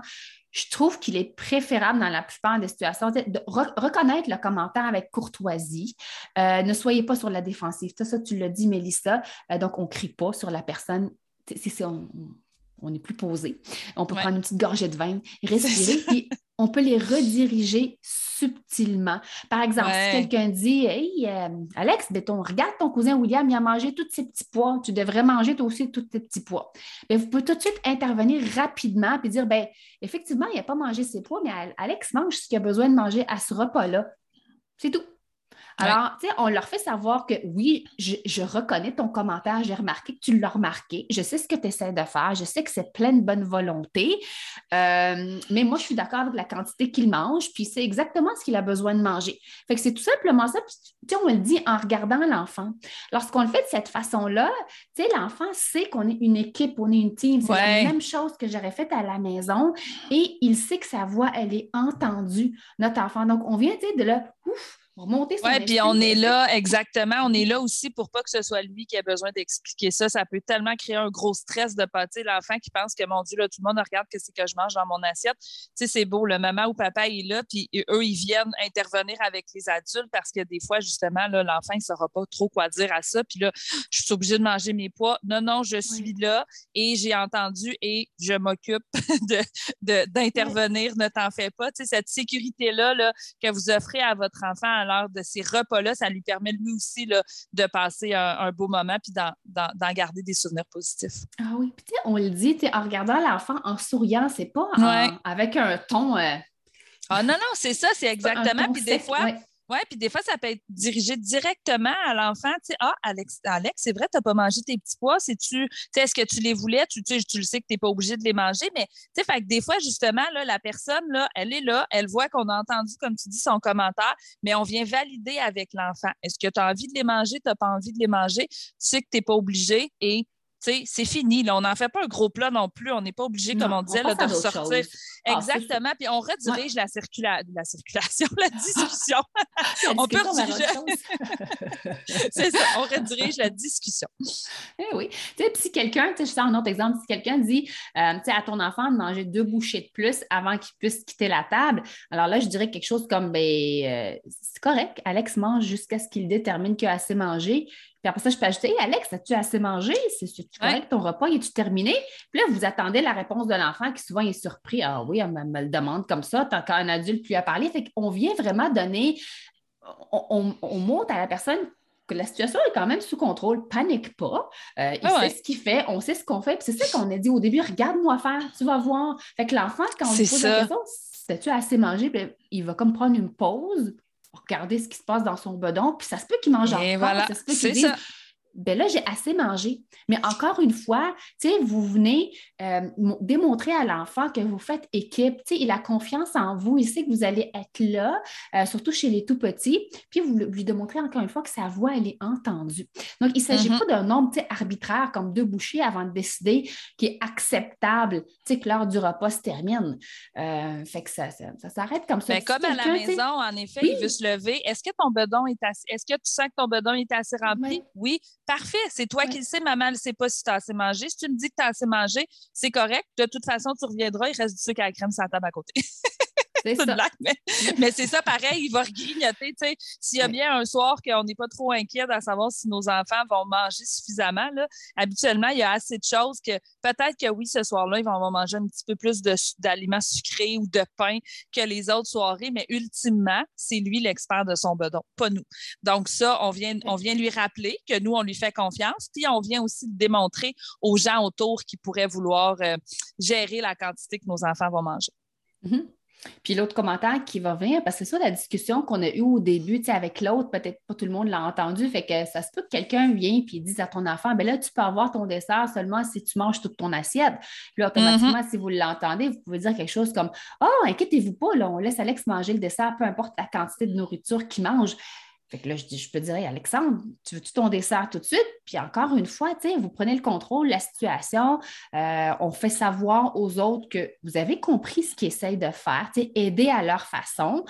je trouve qu'il est préférable dans la plupart des situations de reconnaître le commentaire avec courtoisie. ne soyez pas sur la défensive. Ça, ça tu l'as dit, Mélissa. donc, on ne crie pas sur la personne. On, on est plus posé. On peut prendre une petite gorgée de vin, respirer, <laughs> puis on peut les rediriger subtilement. Par exemple, si quelqu'un dit Hey, euh, Alex, béton, regarde ton cousin William, il a mangé tous ses petits pois, tu devrais manger toi aussi tous tes petits pois. Bien, vous pouvez tout de suite intervenir rapidement et dire ben, effectivement, il n'a pas mangé ses pois, mais Alex mange ce qu'il a besoin de manger à ce repas-là. C'est tout. Alors, tu sais, on leur fait savoir que oui, je, reconnais ton commentaire, j'ai remarqué que tu l'as remarqué, je sais ce que tu essaies de faire, je sais que c'est plein de bonne volonté, euh, mais moi, je suis d'accord avec la quantité qu'il mange, puis c'est exactement ce qu'il a besoin de manger. Fait que c'est tout simplement ça, puis tu sais, on le dit en regardant l'enfant. Lorsqu'on le fait de cette façon-là, tu sais, l'enfant sait qu'on est une équipe, on est une team, c'est la même chose que j'aurais fait à la maison, et il sait que sa voix, elle est entendue, notre enfant. Donc, on vient, tu sais, de là, ouf, oui, puis on est là, exactement. On est là aussi pour pas que ce soit lui qui ait besoin d'expliquer ça. Ça peut tellement créer un gros stress de pâté. L'enfant qui pense que, mon Dieu, là, tout le monde regarde que c'est que je mange dans mon assiette. Tu sais, c'est beau. Le maman ou papa est là, puis eux, ils viennent intervenir avec les adultes parce que des fois, justement, l'enfant, il ne saura pas trop quoi dire à ça. Puis là, je suis obligée de manger mes poids. Non, non, je suis là et j'ai entendu et je m'occupe <laughs> d'intervenir. De, ne t'en fais pas. Tu sais, cette sécurité-là là, que vous offrez à votre enfant à l'heure de ces repas-là, ça lui permet lui aussi là, de passer un, beau moment puis d'en garder des souvenirs positifs. Ah oui, puis on le dit, en regardant l'enfant en souriant, c'est pas avec un ton. Euh, ah non, non, c'est ça, c'est exactement. Puis des fois, oui, puis des fois, ça peut être dirigé directement à l'enfant. Tu sais, ah, Alex, Alex c'est vrai, tu n'as pas mangé tes petits pois. tu est-ce que tu les voulais? Tu, le sais que tu n'es pas obligé de les manger. Mais tu sais, fait que des fois, justement, la personne, elle est là, elle voit qu'on a entendu, comme tu dis, son commentaire, mais on vient valider avec l'enfant. Est-ce que tu as envie de les manger? Tu n'as pas envie de les manger? Tu sais que tu n'es pas obligé et c'est fini. Là. On n'en fait pas un gros plat non plus. On n'est pas obligé, comme on disait, de sortir. Ah, Exactement. Puis on redirige la, la circulation, <laughs> la discussion. <laughs> on peut rediriger. <laughs> c'est ça, on redirige la discussion. Eh oui. Tu sais, si quelqu'un, je sais un autre exemple, si quelqu'un dit euh, à ton enfant de manger deux bouchées de plus avant qu'il puisse quitter la table, alors là, je dirais quelque chose comme ben, euh, c'est correct, Alex mange jusqu'à ce qu'il détermine qu'il a assez mangé. Puis après ça, je peux ajouter Alex, as-tu assez mangé? C'est-tu correct ton repas? Es-tu terminé? Puis là, vous attendez la réponse de l'enfant qui souvent est surpris. Ah oui, elle me, le demande comme ça, tant qu'un adulte lui a parlé. Fait qu'on vient vraiment donner, on, montre à la personne que la situation est quand même sous contrôle, panique pas. Euh, il ah sait ce qu'il fait, on sait ce qu'on fait. Puis c'est ça qu'on a dit au début, regarde-moi faire, tu vas voir. Fait que l'enfant, quand on lui pose la question, as-tu assez mangé? il va comme prendre une pause regarder ce qui se passe dans son bedon, puis ça se peut qu'il mange encore, voilà, ça se peut qu'il dise ben là, j'ai assez mangé. Mais encore une fois, vous venez euh, démontrer à l'enfant que vous faites équipe. Il a confiance en vous, il sait que vous allez être là, euh, surtout chez les tout petits. Puis vous lui démontrez encore une fois que sa voix, elle est entendue. Donc, il ne s'agit mm-hmm. pas d'un nombre arbitraire comme deux bouchées avant de décider qui est acceptable, que l'heure du repas se termine. Euh, fait que ça, ça, s'arrête comme ça. Mais ben, comme à la maison, en effet, il veut se lever. Est-ce que ton bedon est assez... Est-ce que tu sens que ton bedon est assez rempli? oui Parfait, c'est toi qui le sais, maman ne sait pas si tu as assez mangé. Si tu me dis que tu as assez mangé, c'est correct. De toute façon, tu reviendras, il reste du sucre à la crème sur la table à côté. <laughs> C'est ça. <laughs> mais, c'est ça, pareil, il va regrignoter. S'il y a bien un soir qu'on n'est pas trop inquiet de savoir si nos enfants vont manger suffisamment, là, habituellement, il y a assez de choses que peut-être que oui, ce soir-là, ils vont manger un petit peu plus d'aliments sucrés ou de pain que les autres soirées, mais ultimement, c'est lui l'expert de son bedon, pas nous. Donc, ça, on vient, on vient lui rappeler que nous, on lui fait confiance, puis on vient aussi démontrer aux gens autour qui pourraient vouloir euh, gérer la quantité que nos enfants vont manger. Mm-hmm. Puis l'autre commentaire qui va venir, parce que c'est ça la discussion qu'on a eue au début avec l'autre, peut-être pas tout le monde l'a entendu, fait que ça se peut que quelqu'un vienne et dise à ton enfant, ben là, tu peux avoir ton dessert seulement si tu manges toute ton assiette. Puis automatiquement, mm-hmm. si vous l'entendez, vous pouvez dire quelque chose comme Oh, inquiétez-vous pas, là, on laisse Alex manger le dessert, peu importe la quantité de nourriture qu'il mange. Fait que là, je, dis, je peux dire, Alexandre, tu veux-tu ton dessert tout de suite? Puis encore une fois, vous prenez le contrôle de la situation. Euh, on fait savoir aux autres que vous avez compris ce qu'ils essayent de faire, aider à leur façon.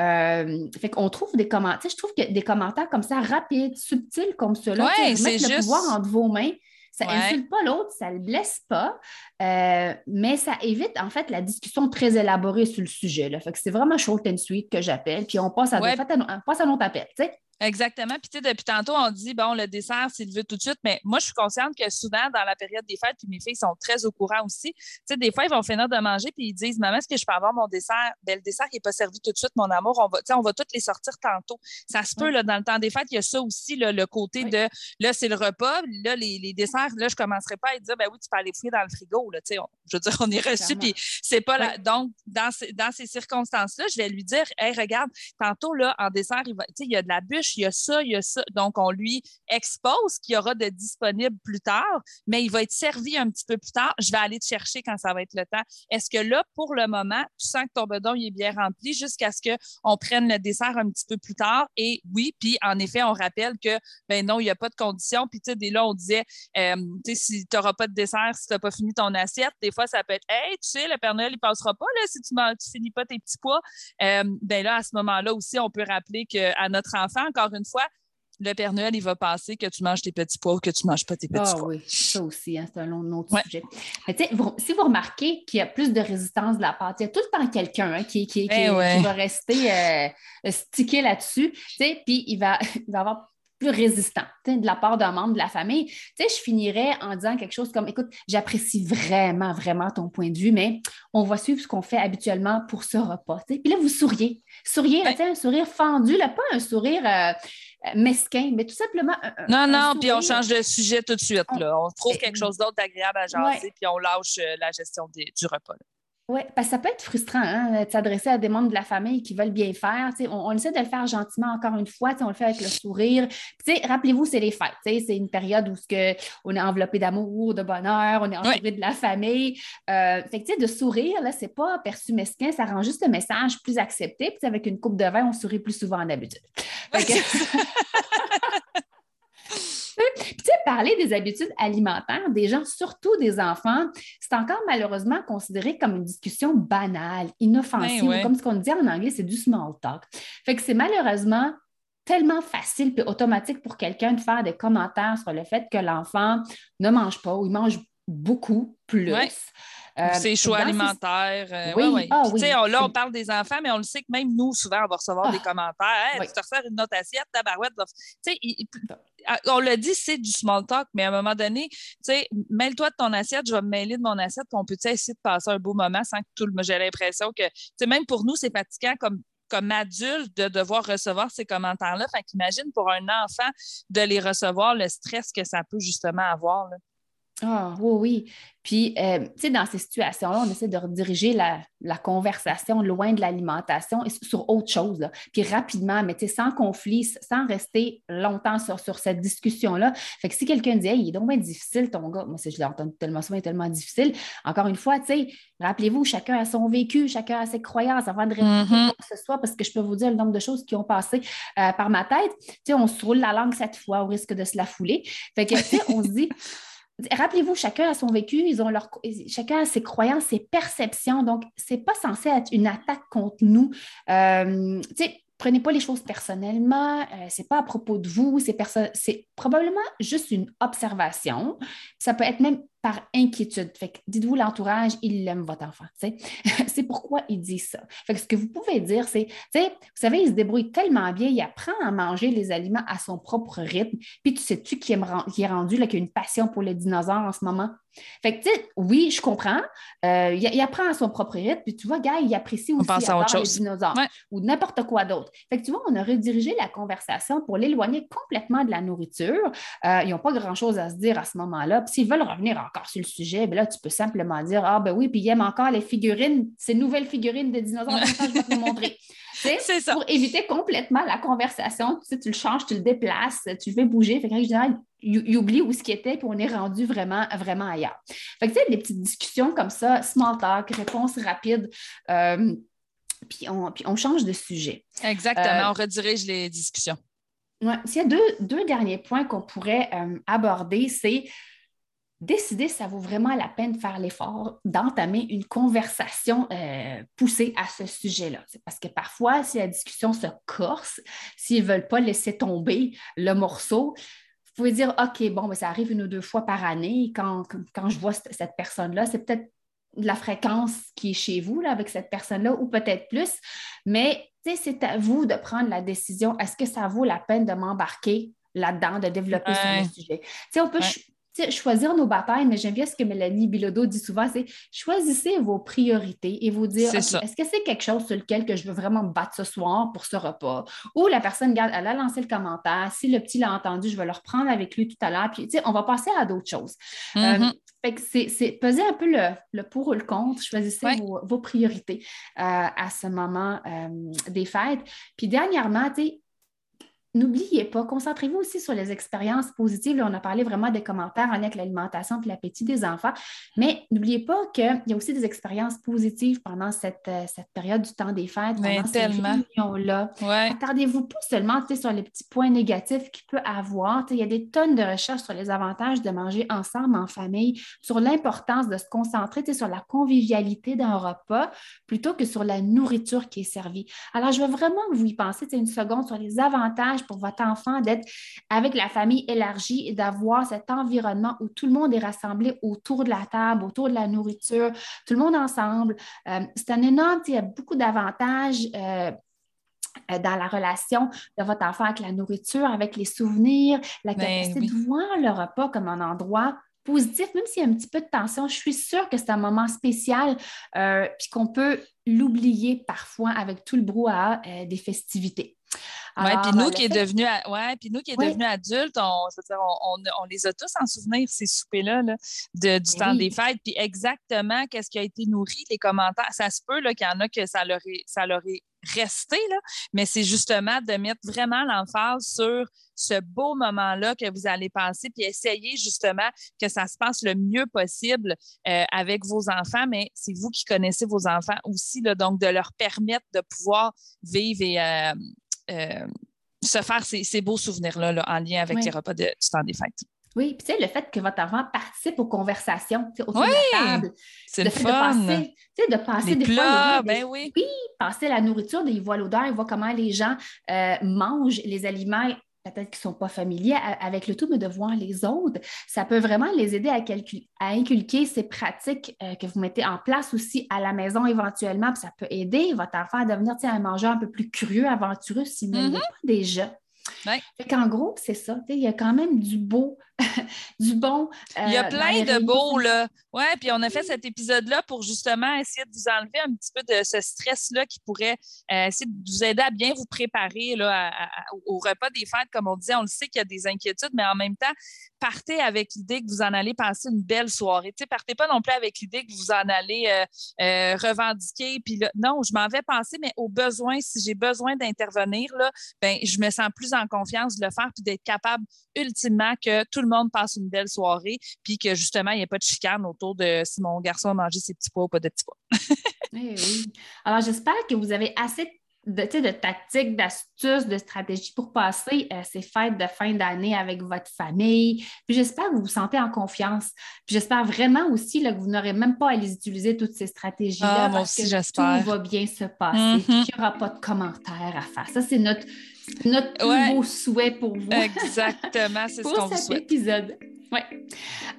Euh, fait qu'on trouve des commentaires, je trouve que des commentaires comme ça, rapides, subtils comme cela, ouais, mettre le pouvoir entre vos mains. Ça n'insulte pas l'autre, ça ne le blesse pas, euh, mais ça évite en fait la discussion très élaborée sur le sujet. Là. Fait que c'est vraiment short and sweet que j'appelle, puis on passe à, ouais. on passe à notre appel. sais. Exactement. Puis, tu sais, depuis tantôt, on dit, bon, le dessert, s'il veut tout de suite. Mais moi, je suis consciente que souvent, dans la période des fêtes, puis mes filles sont très au courant aussi. Tu sais, des fois, ils vont finir de manger, puis ils disent, maman, est-ce que je peux avoir mon dessert? Ben, le dessert, il n'est pas servi tout de suite, mon amour. On va, on va toutes les sortir tantôt. Ça se peut, là, dans le temps des fêtes, il y a ça aussi, là, le côté de, là, c'est le repas. Là, les, les, desserts, là, je ne commencerai pas à dire, ben oui, tu peux aller fouiller dans le frigo, là. Tu sais, je veux dire, on est reçu, puis c'est pas là. Donc, dans, dans ces circonstances-là, je vais lui dire, hey, regarde, tantôt, là, en dessert, il, va, il y a de la bûche, il y a ça, il y a donc, on lui expose qu'il y aura de disponible plus tard, mais il va être servi un petit peu plus tard. Je vais aller te chercher quand ça va être le temps. Est-ce que là, pour le moment, tu sens que ton bedon est bien rempli jusqu'à ce qu'on prenne le dessert un petit peu plus tard? Et oui, puis en effet, on rappelle que, ben non, il n'y a pas de condition. Puis, tu sais, dès là, on disait, euh, tu sais, si tu n'auras pas de dessert, si tu n'as pas fini ton assiette, des fois, ça peut être, hey, tu sais, le Père Noël, il passera pas, là, si tu ne finis pas tes petits pois. Euh, ben là, à ce moment-là aussi, on peut rappeler qu'à notre enfant, encore une fois, le Père Noël, il va passer que tu manges tes petits pois ou que tu ne manges pas tes petits ah, pois. oui, ça aussi, hein, c'est un autre sujet. Mais si vous remarquez qu'il y a plus de résistance de la part, il y a tout le temps quelqu'un hein, qui, qui, eh va rester euh, stické là-dessus, puis il va, <laughs> il va avoir plus résistant de la part d'un membre de la famille. Tu sais, je finirais en disant quelque chose comme écoute, j'apprécie vraiment, vraiment ton point de vue, mais on va suivre ce qu'on fait habituellement pour ce repas. Puis là, vous souriez. Souriez, un sourire fendu, là, pas un sourire. Euh, mesquin, mais tout simplement. non, non, puis on change de sujet tout de suite. Là. On trouve quelque chose d'autre d'agréable à jaser, puis on lâche euh, la gestion du repas. Oui, parce que ça peut être frustrant hein, de s'adresser à des membres de la famille qui veulent bien faire. On, on, essaie de le faire gentiment encore une fois, on le fait avec le sourire. Rappelez-vous, c'est les fêtes. C'est une période où que on est enveloppé d'amour, de bonheur, on est entouré de la famille. Euh, fait que, de sourire, ce n'est pas perçu mesquin, ça rend juste le message plus accepté. Puis avec une coupe de vin, on sourit plus souvent d'habitude. <laughs> parler des habitudes alimentaires des gens, surtout des enfants, c'est encore malheureusement considéré comme une discussion banale, inoffensive, comme ce qu'on dit en anglais, c'est du small talk. Fait que c'est malheureusement tellement facile et automatique pour quelqu'un de faire des commentaires sur le fait que l'enfant ne mange pas ou il mange beaucoup plus. Euh, ses choix alimentaires. Euh, oui, ah là, on parle des enfants, mais on le sait que même nous, souvent, on va recevoir des ah. commentaires. Hey, Tu te resserres une autre assiette, tabarouette. Ah, on l'a dit, c'est du small talk, mais à un moment donné, mêle-toi de ton assiette, je vais me mêler de mon assiette, puis on peut essayer de passer un beau moment sans que tout le monde. J'ai l'impression que, même pour nous, c'est fatigant comme comme adulte de devoir recevoir ces commentaires-là. Fait qu'imagine pour un enfant de les recevoir, le stress que ça peut justement avoir. Là. Ah, oui, oui. Puis, euh, tu sais, dans ces situations-là, on essaie de rediriger la, conversation loin de l'alimentation et sur autre chose. Puis rapidement, mais tu sais, sans conflit, sans rester longtemps sur, sur cette discussion-là. Fait que si quelqu'un dit, hey, il est donc bien difficile, ton gars, moi, je l'ai entendu tellement souvent, il est tellement difficile. Encore une fois, tu sais, rappelez-vous, chacun a son vécu, chacun a ses croyances avant de répondre mm-hmm. quoi que ce soit, parce que je peux vous dire le nombre de choses qui ont passé euh, par ma tête. Tu sais, on se roule la langue cette fois au risque de se la fouler. Fait que, tu sais, on se dit, Rappelez-vous, chacun a son vécu, chacun a ses croyances, ses perceptions. Donc, ce n'est pas censé être une attaque contre nous. Euh, prenez pas les choses personnellement, euh, c'est pas à propos de vous, c'est probablement juste une observation. Ça peut être même par inquiétude. Fait que dites-vous l'entourage, il aime votre enfant. <laughs> c'est pourquoi il dit ça. Fait ce que vous pouvez dire, c'est, vous savez, il se débrouille tellement bien, il apprend à manger les aliments à son propre rythme. Puis tu sais-tu qui, qui est rendu, là, a une passion pour les dinosaures en ce moment? Fait que, tu sais, oui, je comprends. Euh, il, apprend à son propre rythme, puis tu vois, gars, il apprécie aussi les dinosaures ou n'importe quoi d'autre. Fait que, tu vois, on a redirigé la conversation pour l'éloigner complètement de la nourriture. Euh, ils n'ont pas grand-chose à se dire à ce moment-là. Puis s'ils veulent revenir encore sur le sujet, bien là, tu peux simplement dire, ah ben oui, puis il aime encore les figurines, ces nouvelles figurines de dinosaures, je vais te montrer. <laughs> C'est ça. Pour éviter complètement la conversation, tu, sais, tu le changes, tu le déplaces, tu le fais bouger. Fait que, il, oublie où ce qui était, puis on est rendu vraiment, vraiment ailleurs. Fait que, tu sais, des petites discussions comme ça, small talk, réponse rapide, euh, puis, on, puis on change de sujet. Exactement, euh, on redirige les discussions. Ouais. S'il y a deux, deux derniers points qu'on pourrait euh, aborder, c'est décider si ça vaut vraiment la peine de faire l'effort d'entamer une conversation euh, poussée à ce sujet-là. C'est parce que parfois, si la discussion se corse, s'ils ne veulent pas laisser tomber le morceau, pouvez dire, OK, bon, mais ça arrive une ou deux fois par année. Quand, quand je vois cette personne-là, c'est peut-être la fréquence qui est chez vous là, avec cette personne-là ou peut-être plus. Mais c'est à vous de prendre la décision. Est-ce que ça vaut la peine de m'embarquer là-dedans, de développer sur le sujet? on peut choisir nos batailles, mais j'aime bien ce que Mélanie Bilodeau dit souvent, c'est choisissez vos priorités et vous dire, est-ce que c'est quelque chose sur lequel que je veux vraiment me battre ce soir pour ce repas? Ou la personne, regarde, elle a lancé le commentaire, si le petit l'a entendu, je vais le reprendre avec lui tout à l'heure, puis on va passer à d'autres choses. Euh, mm-hmm. c'est peser un peu le, pour ou le contre, choisissez vos, priorités euh, à ce moment euh, des fêtes. Puis dernièrement, tu sais, N'oubliez pas, concentrez-vous aussi sur les expériences positives. Là, on a parlé vraiment des commentaires en lien avec l'alimentation et l'appétit des enfants, mais n'oubliez pas qu'il y a aussi des expériences positives pendant cette, euh, cette période du temps des fêtes, pendant ces réunions-là. Attardez-vous pas seulement sur les petits points négatifs qu'il peut avoir. Il y a des tonnes de recherches sur les avantages de manger ensemble en famille, sur l'importance de se concentrer sur la convivialité d'un repas plutôt que sur la nourriture qui est servie. Alors, je veux vraiment que vous y pensez une seconde sur les avantages pour votre enfant d'être avec la famille élargie et d'avoir cet environnement où tout le monde est rassemblé autour de la table, autour de la nourriture, tout le monde ensemble. Euh, c'est un énorme, il y a beaucoup d'avantages. Euh, euh, dans la relation de votre enfant avec la nourriture, avec les souvenirs, la ben capacité de voir le repas comme un endroit positif, même s'il y a un petit peu de tension, je suis sûre que c'est un moment spécial, puis qu'on peut l'oublier parfois avec tout le brouhaha des festivités. Oui, puis nous, qui est devenu, ouais, puis nous qui est devenu adultes, on, je veux dire, on, on, les a tous en souvenir, ces soupers-là, là, de, du temps des fêtes. Puis exactement qu'est-ce qui a été nourri, les commentaires. Ça se peut qu'il y en a que ça leur est, ça leur est resté, là, mais c'est justement de mettre vraiment l'emphase sur ce beau moment-là que vous allez passer, puis essayer justement que ça se passe le mieux possible euh, avec vos enfants, mais c'est vous qui connaissez vos enfants aussi, là, donc de leur permettre de pouvoir vivre et euh, euh, se faire ces, beaux souvenirs-là en lien avec les repas de, du temps des fêtes. Oui, puis tu sais, le fait que votre enfant participe aux conversations autour de la table. C'est le fun. De passer, de passer des fois. ben oui. oui. passer la nourriture, il voit l'odeur, il voit comment les gens euh, mangent les aliments peut-être qu'ils ne sont pas familiers avec le tout, mais de voir les autres, ça peut vraiment les aider à, à inculquer ces pratiques euh, que vous mettez en place aussi à la maison éventuellement. Puis ça peut aider votre enfant à devenir un mangeur un peu plus curieux, aventureux s'il ne l'est mm-hmm. pas déjà. Ouais. En gros, c'est ça. Il y a quand même du beau, <laughs> du bon. il y a euh, plein de beaux, là. Oui, puis on a fait cet épisode-là pour justement essayer de vous enlever un petit peu de ce stress-là qui pourrait euh, essayer de vous aider à bien vous préparer là, au repas des fêtes. Comme on disait, on le sait qu'il y a des inquiétudes, mais en même temps, partez avec l'idée que vous en allez passer une belle soirée. Partez pas non plus avec l'idée que vous en allez euh, revendiquer. Puis non, je m'en vais penser, mais au besoin, si j'ai besoin d'intervenir, là, ben, je me sens plus en confiance de le faire puis d'être capable ultimement que tout le monde passe une belle soirée puis que justement, il n'y ait pas de chicane autour de si mon garçon a mangé ses petits pois ou pas de petits pois. oui, <laughs> oui. Alors, j'espère que vous avez assez de, de tactiques, d'astuces, de stratégies pour passer euh, ces fêtes de fin d'année avec votre famille. Puis j'espère que vous vous sentez en confiance. Puis j'espère vraiment aussi là, que vous n'aurez même pas à les utiliser, toutes ces stratégies-là, ah, parce que tout va bien se passer. Puis qu'il n'y aura pas de commentaires à faire. Ça, c'est notre, notre plus beau souhait pour vous. Exactement, c'est ce <laughs> qu'on vous souhaite. épisode. Oui.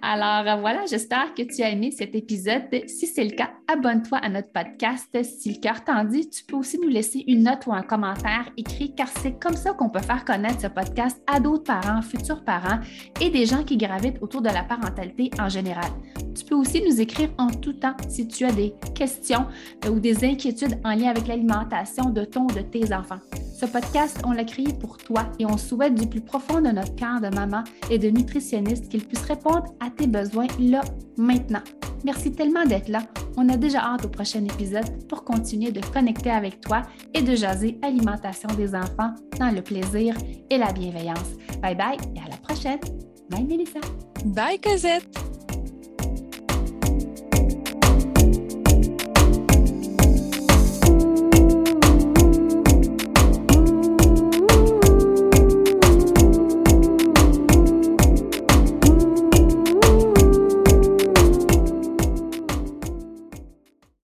Alors euh, voilà, j'espère que tu as aimé cet épisode. Si c'est le cas, abonne-toi à notre podcast. Si le cœur t'en dit, tu peux aussi nous laisser une note ou un commentaire écrit car c'est comme ça qu'on peut faire connaître ce podcast à d'autres parents, futurs parents et des gens qui gravitent autour de la parentalité en général. Tu peux aussi nous écrire en tout temps si tu as des questions euh, ou des inquiétudes en lien avec l'alimentation de ton ou de tes enfants. Ce podcast, on l'a créé pour toi et on souhaite du plus profond de notre cœur de maman et de nutritionniste qu'il puisse répondre à tes besoins là, maintenant. Merci tellement d'être là. On a déjà hâte au prochain épisode pour continuer de connecter avec toi et de jaser alimentation des enfants dans le plaisir et la bienveillance. Bye bye et à la prochaine. Bye Mélissa. Bye Cosette.